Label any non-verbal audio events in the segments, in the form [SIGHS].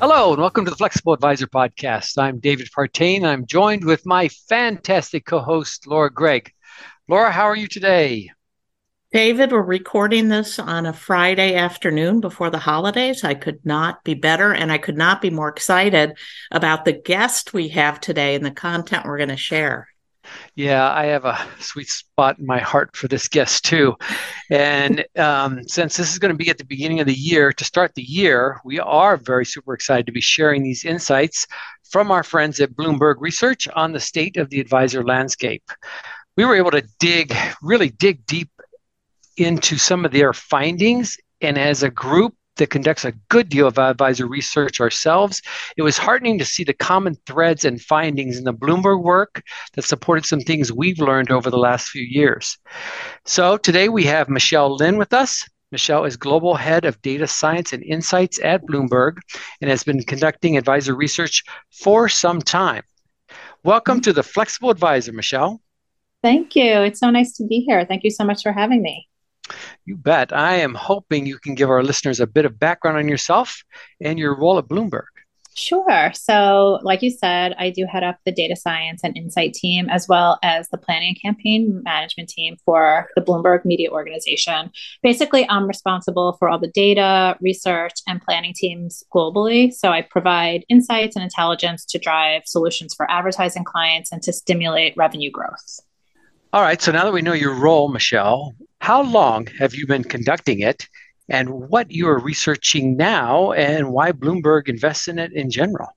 Hello, and welcome to the Flexible Advisor Podcast. I'm David Partain. I'm joined with my fantastic co host, Laura Gregg. Laura, how are you today? David, we're recording this on a Friday afternoon before the holidays. I could not be better, and I could not be more excited about the guest we have today and the content we're going to share. Yeah, I have a sweet spot in my heart for this guest too. And um, since this is going to be at the beginning of the year, to start the year, we are very super excited to be sharing these insights from our friends at Bloomberg Research on the state of the advisor landscape. We were able to dig, really dig deep into some of their findings. And as a group that conducts a good deal of advisor research ourselves, it was heartening to see the common threads and findings in the Bloomberg work that supported some things we've learned over the last few years. So today we have Michelle Lynn with us. Michelle is Global Head of Data Science and Insights at Bloomberg and has been conducting advisor research for some time. Welcome to the Flexible Advisor, Michelle. Thank you. It's so nice to be here. Thank you so much for having me. You bet. I am hoping you can give our listeners a bit of background on yourself and your role at Bloomberg. Sure. So, like you said, I do head up the data science and insight team, as well as the planning and campaign management team for the Bloomberg Media Organization. Basically, I'm responsible for all the data, research, and planning teams globally. So, I provide insights and intelligence to drive solutions for advertising clients and to stimulate revenue growth. All right. So, now that we know your role, Michelle, how long have you been conducting it, and what you are researching now, and why Bloomberg invests in it in general?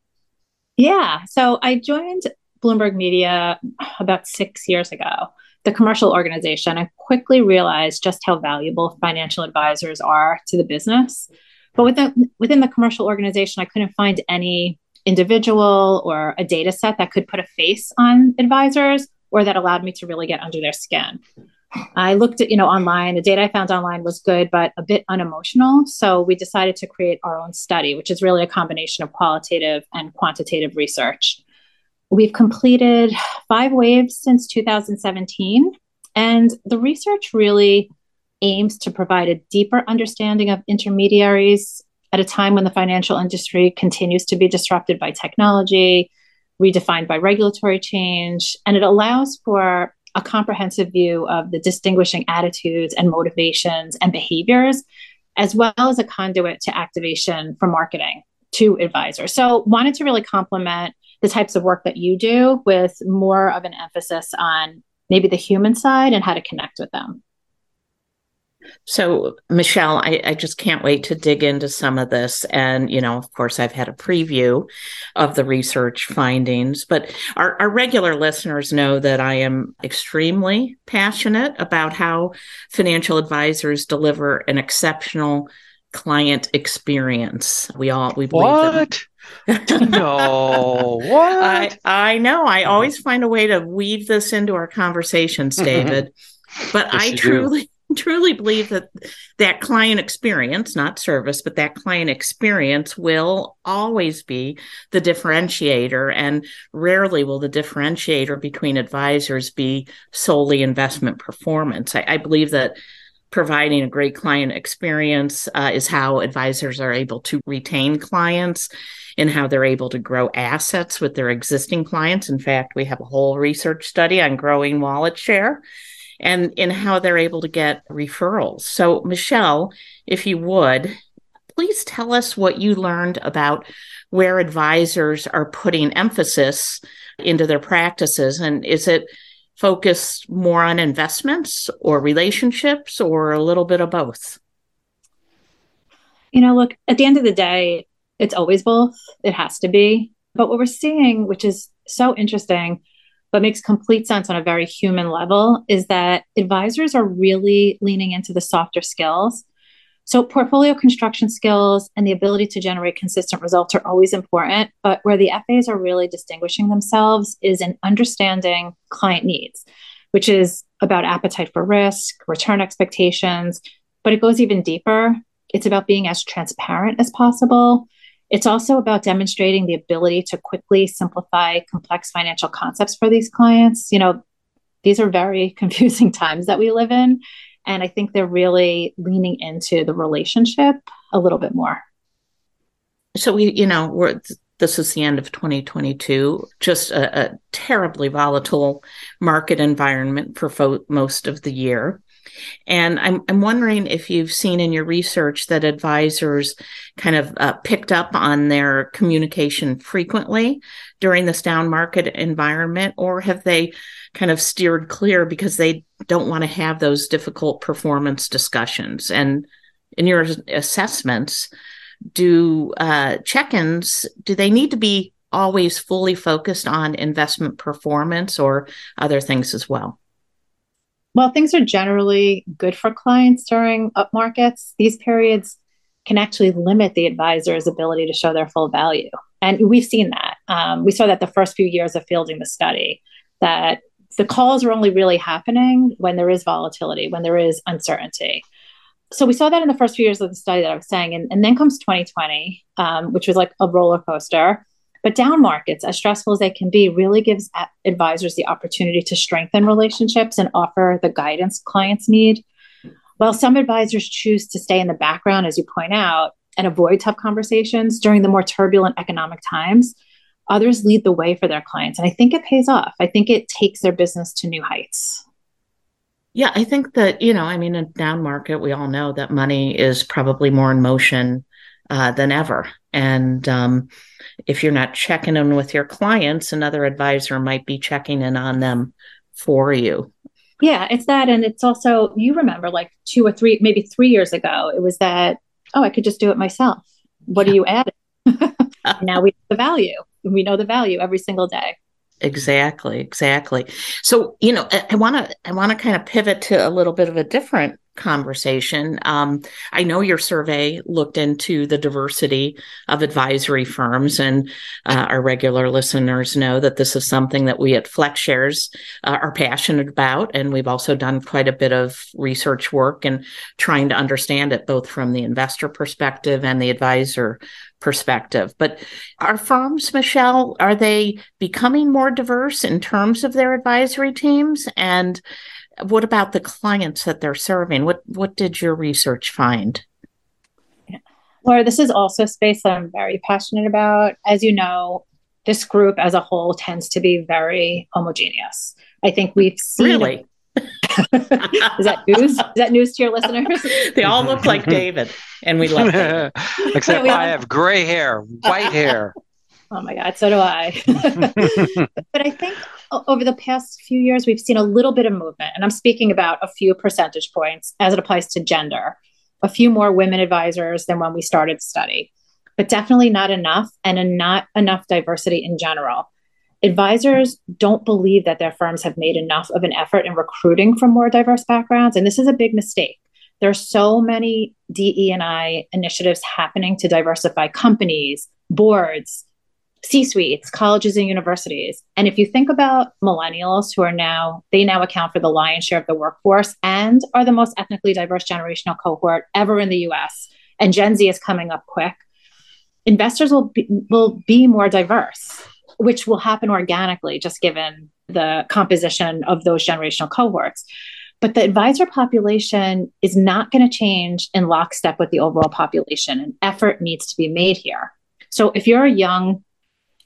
Yeah, so I joined Bloomberg Media about six years ago, the commercial organization. I quickly realized just how valuable financial advisors are to the business. But within, within the commercial organization, I couldn't find any individual or a data set that could put a face on advisors or that allowed me to really get under their skin. I looked at, you know, online. The data I found online was good, but a bit unemotional. So we decided to create our own study, which is really a combination of qualitative and quantitative research. We've completed five waves since 2017, and the research really aims to provide a deeper understanding of intermediaries at a time when the financial industry continues to be disrupted by technology, redefined by regulatory change, and it allows for a comprehensive view of the distinguishing attitudes and motivations and behaviors, as well as a conduit to activation for marketing to advisors. So, wanted to really complement the types of work that you do with more of an emphasis on maybe the human side and how to connect with them. So, Michelle, I, I, just can't wait to dig into some of this. And, you know, of course, I've had a preview of the research findings, but our, our regular listeners know that I am extremely passionate about how financial advisors deliver an exceptional client experience. We all, we believe what? That- no, [LAUGHS] what? I, I know. I mm-hmm. always find a way to weave this into our conversations, mm-hmm. David. But yes, I truly, do [LAUGHS] truly believe that that client experience, not service, but that client experience will always be the differentiator. And rarely will the differentiator between advisors be solely investment performance. I, I believe that providing a great client experience uh, is how advisors are able to retain clients and how they're able to grow assets with their existing clients. In fact, we have a whole research study on growing wallet share and in how they're able to get referrals. So, Michelle, if you would, please tell us what you learned about where advisors are putting emphasis into their practices. And is it focused more on investments or relationships or a little bit of both? You know, look, at the end of the day, it's always both. It has to be. But what we're seeing, which is so interesting, but makes complete sense on a very human level is that advisors are really leaning into the softer skills. So, portfolio construction skills and the ability to generate consistent results are always important. But where the FAs are really distinguishing themselves is in understanding client needs. which is about appetite for risk, return expectations, but it goes even deeper. It's about being as transparent as possible. It's also about demonstrating the ability to quickly simplify complex financial concepts for these clients. You know, these are very [LAUGHS] confusing times that we live in. And I think they're really leaning into the relationship a little bit more. So we, you know, we're this is the end of 2022, just a, a terribly volatile market environment for fo- most of the year. And I'm, I'm wondering if you've seen in your research that advisors kind of uh, picked up on their communication frequently during this down market environment, or have they kind of steered clear because they don't want to have those difficult performance discussions? And in your assessments, do uh, check-ins do they need to be always fully focused on investment performance or other things as well well things are generally good for clients during up markets. These periods can actually limit the advisor's ability to show their full value. And we've seen that. Um, we saw that the first few years of fielding the study that the calls are only really happening when there is volatility when there is uncertainty. So we saw that in the first few years of the study that I was saying, and, and then comes 2020, um, which was like a roller coaster. But down markets, as stressful as they can be, really gives advisors the opportunity to strengthen relationships and offer the guidance clients need. While some advisors choose to stay in the background, as you point out, and avoid tough conversations during the more turbulent economic times, others lead the way for their clients. And I think it pays off. I think it takes their business to new heights. Yeah, I think that, you know, I mean, in down market, we all know that money is probably more in motion uh, than ever. And um, if you're not checking in with your clients, another advisor might be checking in on them for you. Yeah, it's that. And it's also, you remember like two or three, maybe three years ago, it was that, oh, I could just do it myself. What yeah. are you adding? [LAUGHS] now we know the value. We know the value every single day. Exactly, exactly. So, you know, I want to I want to kind of pivot to a little bit of a different conversation. Um, I know your survey looked into the diversity of advisory firms, and uh, our regular listeners know that this is something that we at FlexShares uh, are passionate about, and we've also done quite a bit of research work and trying to understand it both from the investor perspective and the advisor perspective. But our firms, Michelle, are they becoming more diverse in terms of their advisory teams? And what about the clients that they're serving? What what did your research find? Laura, this is also a space that I'm very passionate about. As you know, this group as a whole tends to be very homogeneous. I think we've seen really. [LAUGHS] is that news? Is that news to your listeners? [LAUGHS] they all look like [LAUGHS] David, and we love it. Except I have gray hair, white hair. Oh my God, so do I. [LAUGHS] [LAUGHS] but I think over the past few years, we've seen a little bit of movement, and I'm speaking about a few percentage points as it applies to gender. A few more women advisors than when we started the study, but definitely not enough, and not enough diversity in general advisors don't believe that their firms have made enough of an effort in recruiting from more diverse backgrounds and this is a big mistake there are so many DE&I initiatives happening to diversify companies boards c-suites colleges and universities and if you think about millennials who are now they now account for the lion's share of the workforce and are the most ethnically diverse generational cohort ever in the us and gen z is coming up quick investors will be, will be more diverse which will happen organically just given the composition of those generational cohorts. But the advisor population is not going to change in lockstep with the overall population, and effort needs to be made here. So if you're a young,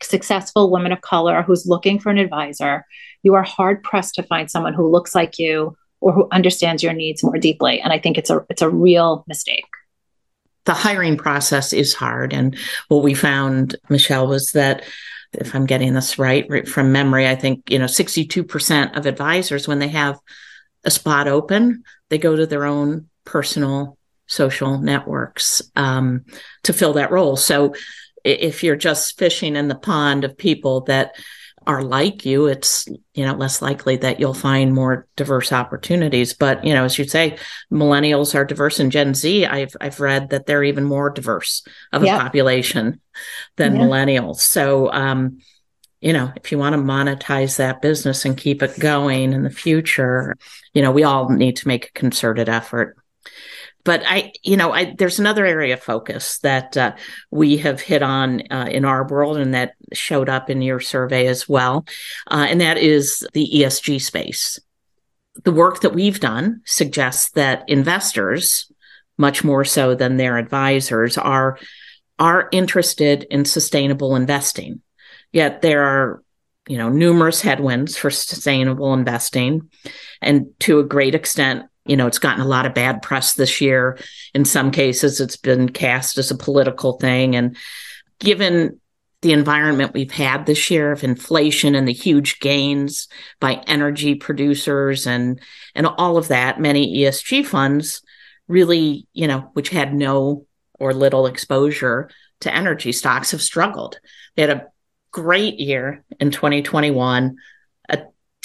successful woman of color who's looking for an advisor, you are hard pressed to find someone who looks like you or who understands your needs more deeply. And I think it's a it's a real mistake the hiring process is hard. And what we found, Michelle, was that if I'm getting this right, from memory, I think, you know, 62% of advisors, when they have a spot open, they go to their own personal social networks um, to fill that role. So if you're just fishing in the pond of people that are like you, it's you know less likely that you'll find more diverse opportunities. But you know, as you say, millennials are diverse, and Gen Z, I've I've read that they're even more diverse of a population than yeah. millennials. So um, you know, if you want to monetize that business and keep it going in the future, you know, we all need to make a concerted effort. But I, you know, I, there's another area of focus that uh, we have hit on uh, in our world and that showed up in your survey as well. Uh, and that is the ESG space. The work that we've done suggests that investors, much more so than their advisors, are are interested in sustainable investing Yet there are, you know, numerous headwinds for sustainable investing. And to a great extent, you know, it's gotten a lot of bad press this year. In some cases, it's been cast as a political thing. And given the environment we've had this year of inflation and the huge gains by energy producers and and all of that, many ESG funds really, you know, which had no or little exposure to energy stocks have struggled. They had a great year in 2021, a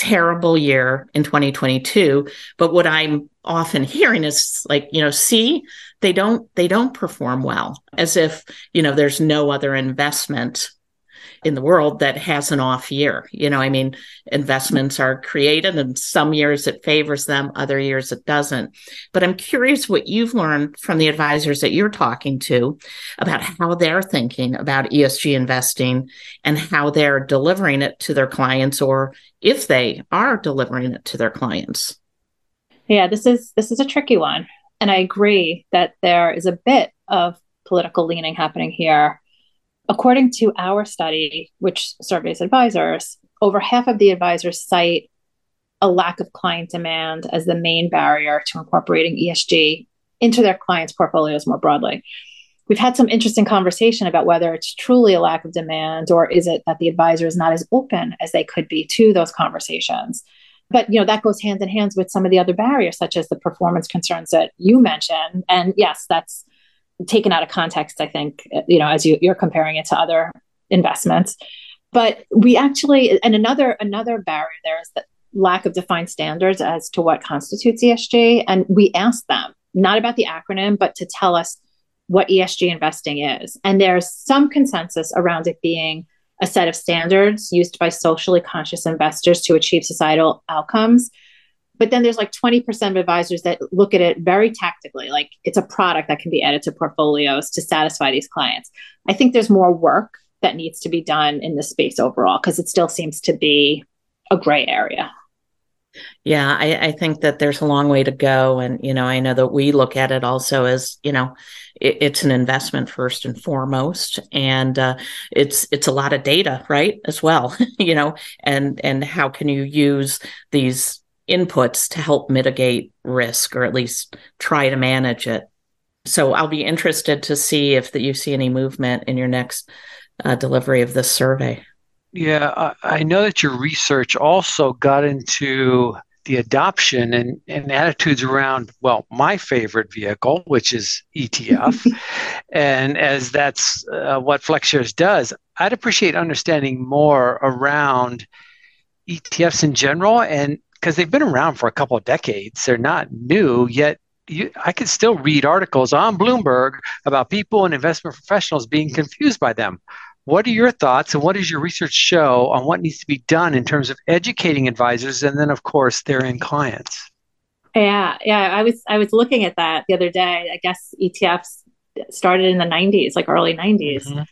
terrible year in 2022. But what I'm often hearing is like, you know, see, they don't they don't perform well, as if, you know, there's no other investment in the world that has an off year. You know, I mean, investments are created and some years it favors them, other years it doesn't. But I'm curious what you've learned from the advisors that you're talking to about how they're thinking about ESG investing and how they're delivering it to their clients or if they are delivering it to their clients. Yeah, this is this is a tricky one. And I agree that there is a bit of political leaning happening here According to our study, which surveys advisors, over half of the advisors cite a lack of client demand as the main barrier to incorporating ESG into their clients' portfolios more broadly. We've had some interesting conversation about whether it's truly a lack of demand or is it that the advisor is not as open as they could be to those conversations. But you know that goes hand in hand with some of the other barriers, such as the performance concerns that you mentioned. And yes, that's taken out of context, I think, uh, you know, as you, you're comparing it to other investments. But we actually, and another another barrier there is the lack of defined standards as to what constitutes ESG. And we asked them not about the acronym, but to tell us what ESG investing is. And there's some consensus around it being a set of standards used by socially conscious investors to achieve societal outcomes but then there's like 20% of advisors that look at it very tactically, like it's a product that can be added to portfolios to satisfy these clients. I think there's more work that needs to be done in this space overall because it still seems to be a gray area. Yeah, I, I, think that there's a long way to go. And, you know, I know that we look at it also as, you know, it, it's an investment first and foremost. And uh, it's it's a lot of data, right? As well, [LAUGHS] you know, and and how can you use these inputs to help mitigate risk or at least try to manage it. So I'll be interested to see if that you see any movement in your next uh, delivery of this survey. Yeah, I, I know that your research also got into the adoption and, and attitudes around, well, my favorite vehicle, which is ETF. [LAUGHS] and as that's uh, what FlexShares does, I'd appreciate understanding more around ETFs in general and because they've been around for a couple of decades. They're not new yet. You, I could still read articles on Bloomberg about people and investment professionals being confused by them. What are your thoughts and what does your research show on what needs to be done in terms of educating advisors and then of course their end clients? Yeah, yeah, I was I was looking at that the other day. I guess ETFs started in the 90s, like early 90s. Mm-hmm.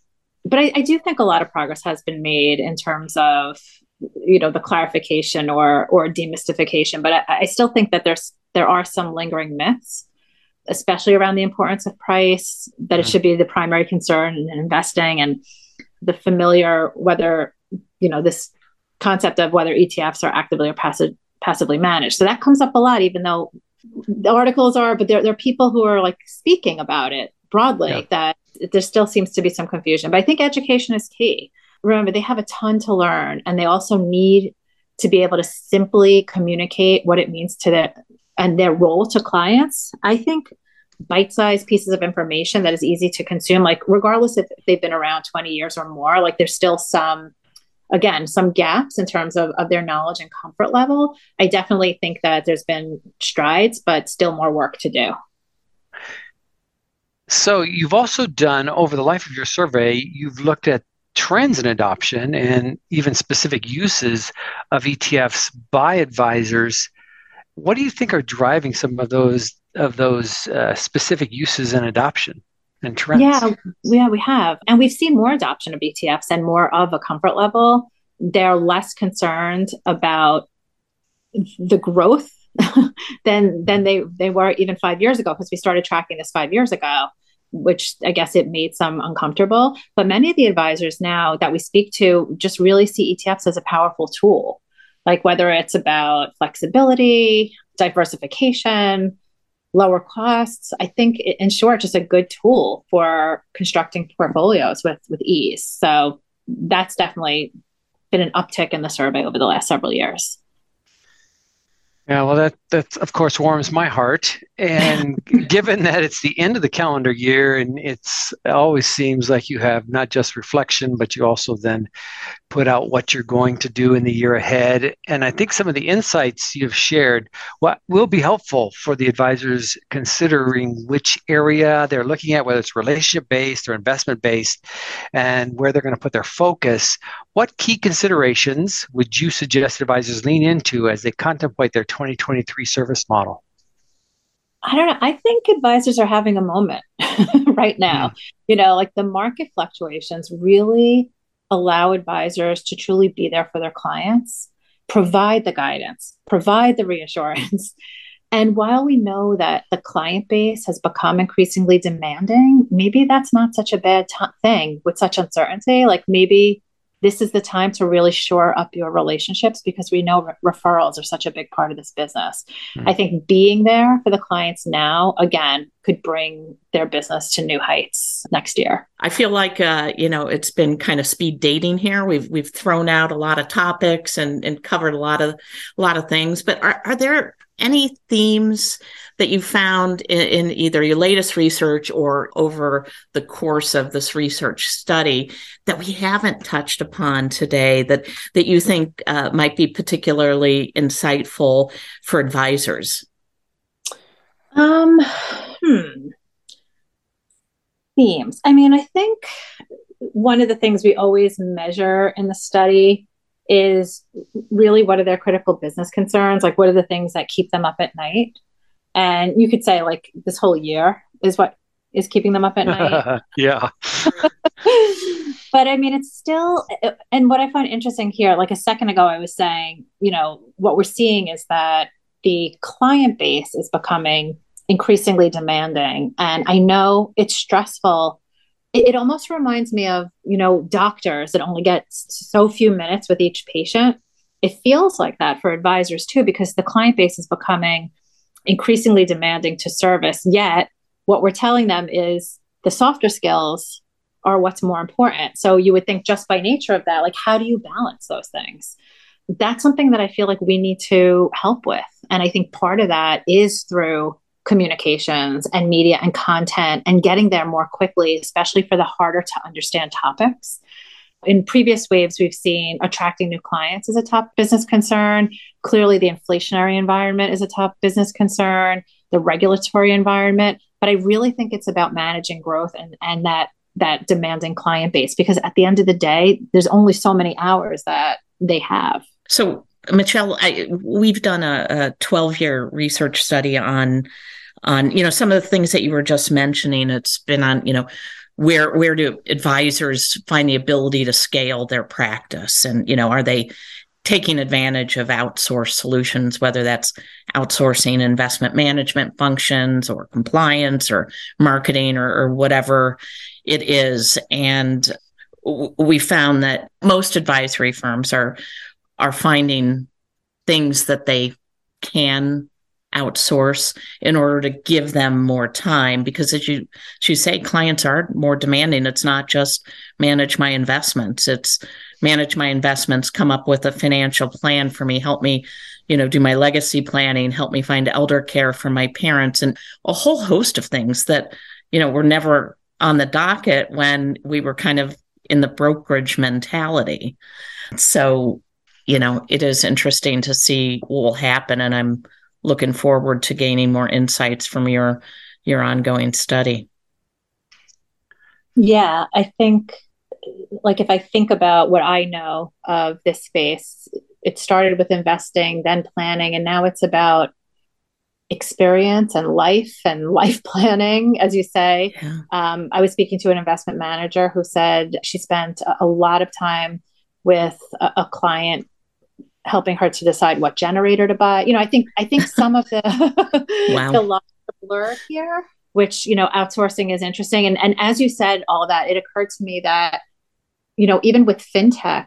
But I, I do think a lot of progress has been made in terms of you know the clarification or or demystification but I, I, still think that there's there are some lingering myths especially around the importance of price that it mm-hmm. should be the primary concern in investing and the familiar whether you know this concept of whether etfs are actively or passive, passively managed so that comes up a lot even though the articles are but there, there are people who are like speaking about it broadly yeah. that there still seems to be some confusion but i think education is key remember they have a ton to learn and they also need to be able to simply communicate what it means to their and their role to clients. I think bite-sized pieces of information that is easy to consume like regardless if they've been around 20 years or more like there's still some again some gaps in terms of, of their knowledge and comfort level. I definitely think that there's been strides but still more work to do. So you've also done over the life of your survey you've looked at trends in adoption and even specific uses of ETFs by advisors. What do you think are driving some of those of those uh, specific uses and adoption and trends? Yeah, yeah, we have, and we've seen more adoption of ETFs and more of a comfort level. They're less concerned about the growth [LAUGHS] than than they they were even five years ago because we started tracking this five years ago which I guess it made some uncomfortable. But many of the advisors now that we speak to just really see ETFs as a powerful tool, like whether it's about flexibility, diversification, lower costs. I think, in short, just a good tool for constructing portfolios with with ease. So that's definitely been an uptick in the survey over the last several years. Yeah, well, that that of course warms my heart. And [LAUGHS] given that it's the end of the calendar year, and it's it always seems like you have not just reflection, but you also then put out what you're going to do in the year ahead. And I think some of the insights you've shared what will be helpful for the advisors considering which area they're looking at, whether it's relationship based or investment based, and where they're going to put their focus. What key considerations would you suggest advisors lean into as they contemplate their 2023 service model? I don't know. I think advisors are having a moment [LAUGHS] right now. Mm. You know, like the market fluctuations really allow advisors to truly be there for their clients, provide the guidance, provide the reassurance. [LAUGHS] And while we know that the client base has become increasingly demanding, maybe that's not such a bad t- thing with such uncertainty. Like maybe this is the time to really shore up your relationships because we know re- referrals are such a big part of this business. Mm-hmm. I think being there for the clients now, again, could bring their business to new heights next year. I feel like uh, you know it's been kind of speed dating here. We've we've thrown out a lot of topics and and covered a lot of a lot of things. But are are there any themes that you found in, in, either your latest research or over the course of this research study that we haven't touched upon today that that you think uh, might be particularly insightful for advisors? Um, hmm. Themes. I mean, I think one of the things we always measure in the study is really what are their critical business concerns? Like, what are the things that keep them up at night? And you could say, like, this whole year is what is keeping them up at night. [LAUGHS] yeah. [LAUGHS] but I mean, it's still, and what I find interesting here, like a second ago, I was saying, you know, what we're seeing is that the client base is becoming increasingly demanding. And I know it's stressful it, it almost reminds me of you know doctors that only get so few minutes with each patient it feels like that for advisors too because the client base is becoming increasingly demanding to service yet what we're telling them is the softer skills are what's more important. So you would think just by nature of that like how do you balance those things? That's something that i feel like we need to help with. And i think part of that is through communications and media and content and getting there more quickly, especially for the harder to understand topics. In previous waves, we've seen attracting new clients is a top business concern. Clearly, the inflationary environment is a top business concern, the regulatory environment. But I really think it's about managing growth and, and that that demanding client base because at the end of the day, there's only so many hours that they have. So Michelle, I, we've done a, a 12 year research study on on you know some of the things that you were just mentioning. It's been on you know where where do advisors find the ability to scale their practice, and you know are they taking advantage of outsourced solutions, whether that's outsourcing investment management functions or compliance or marketing or, or whatever it is, and we found that most advisory firms are are finding things that they can outsource in order to give them more time. Because as you as you say clients are more demanding. It's not just manage my investments. It's manage my investments come up with a financial plan for me help me you know do my legacy planning help me find elder care for my parents and a whole host of things that you know were never on the docket when we were kind of in the brokerage mentality. So you know, it is interesting to see what will happen. And I'm looking forward to gaining more insights from your your ongoing study. Yeah, I think like if I think about what I know of this space, it started with investing, then planning, and now it's about experience and life and [LAUGHS] life planning, as you say. Yeah. Um, I was speaking to an investment manager who said she spent a, a lot of time with a, a, client helping her to decide what generator to buy. You know, I think I think [LAUGHS] some of the wow. [LAUGHS] the lines blur here, which you know, outsourcing is interesting. And and as you said, all of that, it occurred to me that you know, even with fintech,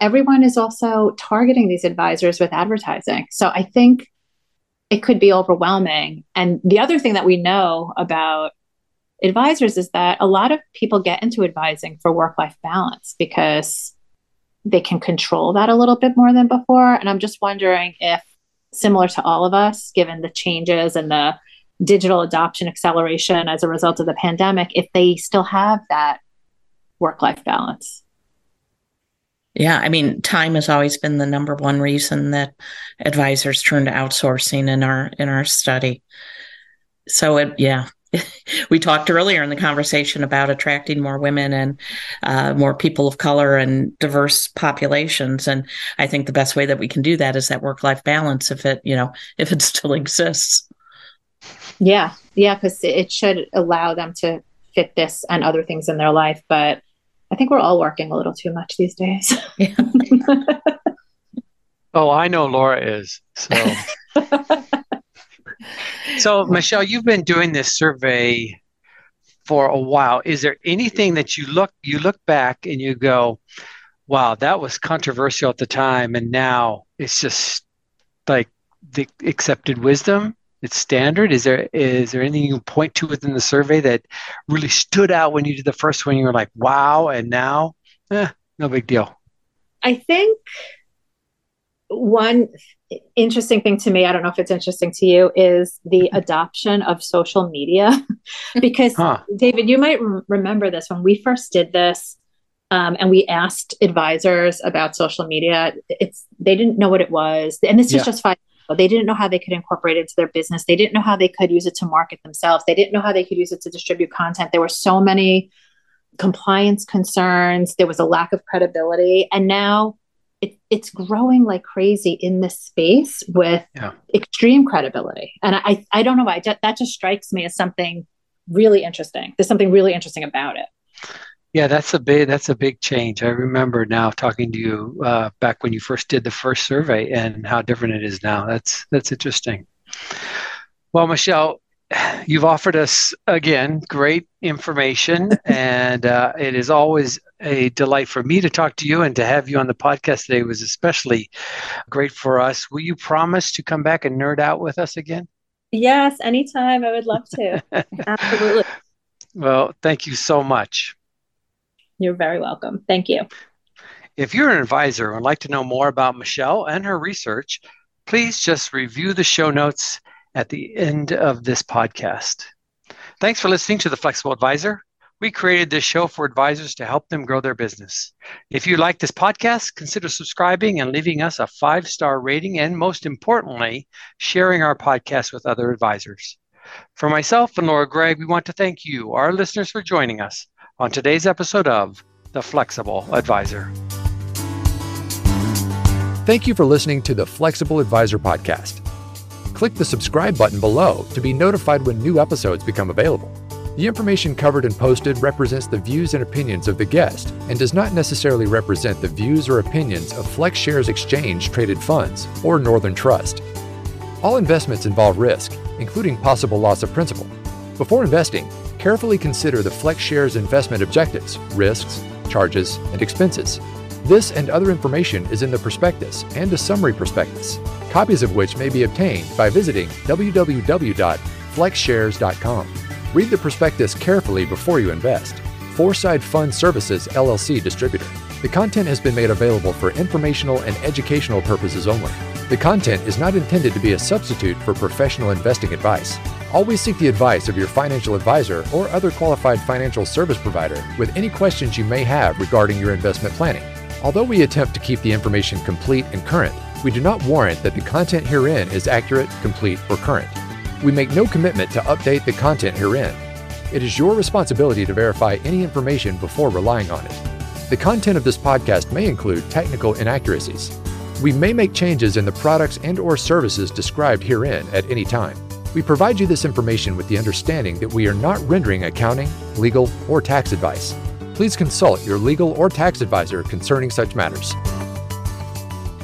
everyone is also targeting these advisors with advertising. So I think it could be overwhelming. And the other thing that we know about advisors is that a lot of people get into advising for work life balance because they can control that a little bit more than before. And I'm just wondering if, similar to all of us, given the changes and the digital adoption acceleration as a result of the pandemic, if they still have that work life balance. Yeah, I mean, time has always been the number one reason that advisors turn to outsourcing in our in our study. So it, yeah, [LAUGHS] we talked earlier in the conversation about attracting more women and uh, more people of color and diverse populations, and I think the best way that we can do that is that work life balance, if it you know [LAUGHS] if it still exists. Yeah, yeah, because it should allow them to fit this and other things in their life, but I think we're all working a little too much these days. [LAUGHS] oh, I know Laura is. So, so Michelle, you've been doing this survey for a while. Is there anything that you look you look back and you go, "Wow, that was controversial at the time, and now it's just like the accepted wisdom"? it's standard? Is there is there anything you point to within the survey that really stood out when you did the first one? You were like, wow, and now, eh, no big deal. I think one interesting thing to me, I don't know if it's interesting to you, is the adoption of social media. [LAUGHS] because, huh. David, you might re- remember this when we first did this. Um, and we asked advisors about social media. It's they didn't know what it was, and this yeah. is just five they didn't know how they could incorporate it into their business. They didn't know how they could use it to market themselves. They didn't know how they could use it to distribute content. There were so many compliance concerns. There was a lack of credibility. And now it, it's growing like crazy in this space with yeah. extreme credibility. And I, I don't know why that just strikes me as something really interesting. There's something really interesting about it. Yeah, that's a big that's a big change. I remember now talking to you uh, back when you first did the first survey and how different it is now. That's that's interesting. Well, Michelle, [SIGHS] you've offered us again great information, [LAUGHS] and uh, it is always a delight for me to talk to you and to have you on the podcast today was especially great for us. Will you promise to come back and nerd out with us again? Yes, anytime. I would love to. [LAUGHS] Absolutely. Well, thank you so much. You're very welcome. Thank you. If you're an advisor and would like to know more about Michelle and her research, please just review the show notes at the end of this podcast. Thanks for listening to The Flexible Advisor. We created this show for advisors to help them grow their business. If you like this podcast, consider subscribing and leaving us a five star rating, and most importantly, sharing our podcast with other advisors. For myself and Laura Gregg, we want to thank you, our listeners, for joining us on today's episode of The Flexible Advisor. Thank you for listening to the Flexible Advisor podcast. Click the subscribe button below to be notified when new episodes become available. The information covered and posted represents the views and opinions of the guest and does not necessarily represent the views or opinions of FlexShares Exchange traded funds or Northern Trust. All investments involve risk, including possible loss of principal. Before investing, carefully consider the FlexShares investment objectives, risks, charges, and expenses. This and other information is in the prospectus and a summary prospectus, copies of which may be obtained by visiting www.flexshares.com. Read the prospectus carefully before you invest. Foreside Fund Services LLC distributor. The content has been made available for informational and educational purposes only. The content is not intended to be a substitute for professional investing advice. Always seek the advice of your financial advisor or other qualified financial service provider with any questions you may have regarding your investment planning. Although we attempt to keep the information complete and current, we do not warrant that the content herein is accurate, complete, or current. We make no commitment to update the content herein. It is your responsibility to verify any information before relying on it. The content of this podcast may include technical inaccuracies. We may make changes in the products and or services described herein at any time. We provide you this information with the understanding that we are not rendering accounting, legal, or tax advice. Please consult your legal or tax advisor concerning such matters.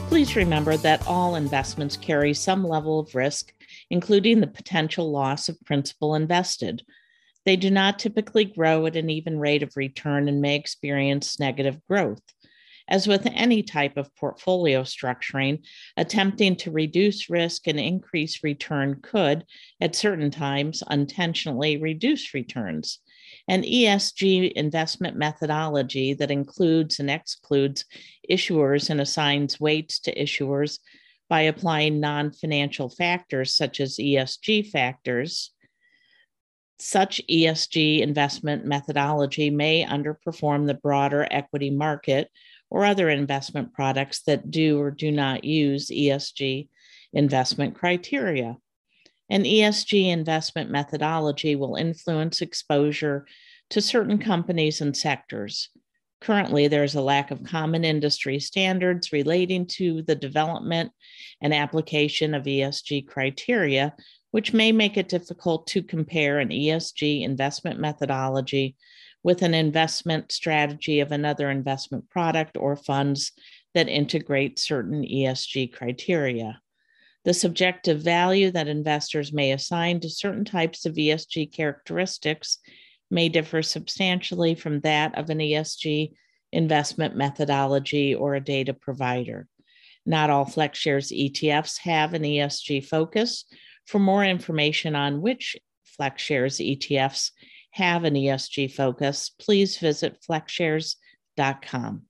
Please remember that all investments carry some level of risk, including the potential loss of principal invested. They do not typically grow at an even rate of return and may experience negative growth. As with any type of portfolio structuring, attempting to reduce risk and increase return could, at certain times, unintentionally reduce returns. An ESG investment methodology that includes and excludes issuers and assigns weights to issuers by applying non financial factors such as ESG factors. Such ESG investment methodology may underperform the broader equity market or other investment products that do or do not use ESG investment criteria. An ESG investment methodology will influence exposure to certain companies and sectors. Currently, there's a lack of common industry standards relating to the development and application of ESG criteria, which may make it difficult to compare an ESG investment methodology with an investment strategy of another investment product or funds that integrate certain ESG criteria. The subjective value that investors may assign to certain types of ESG characteristics may differ substantially from that of an ESG investment methodology or a data provider. Not all FlexShares ETFs have an ESG focus. For more information on which FlexShares ETFs have an ESG focus, please visit flexshares.com.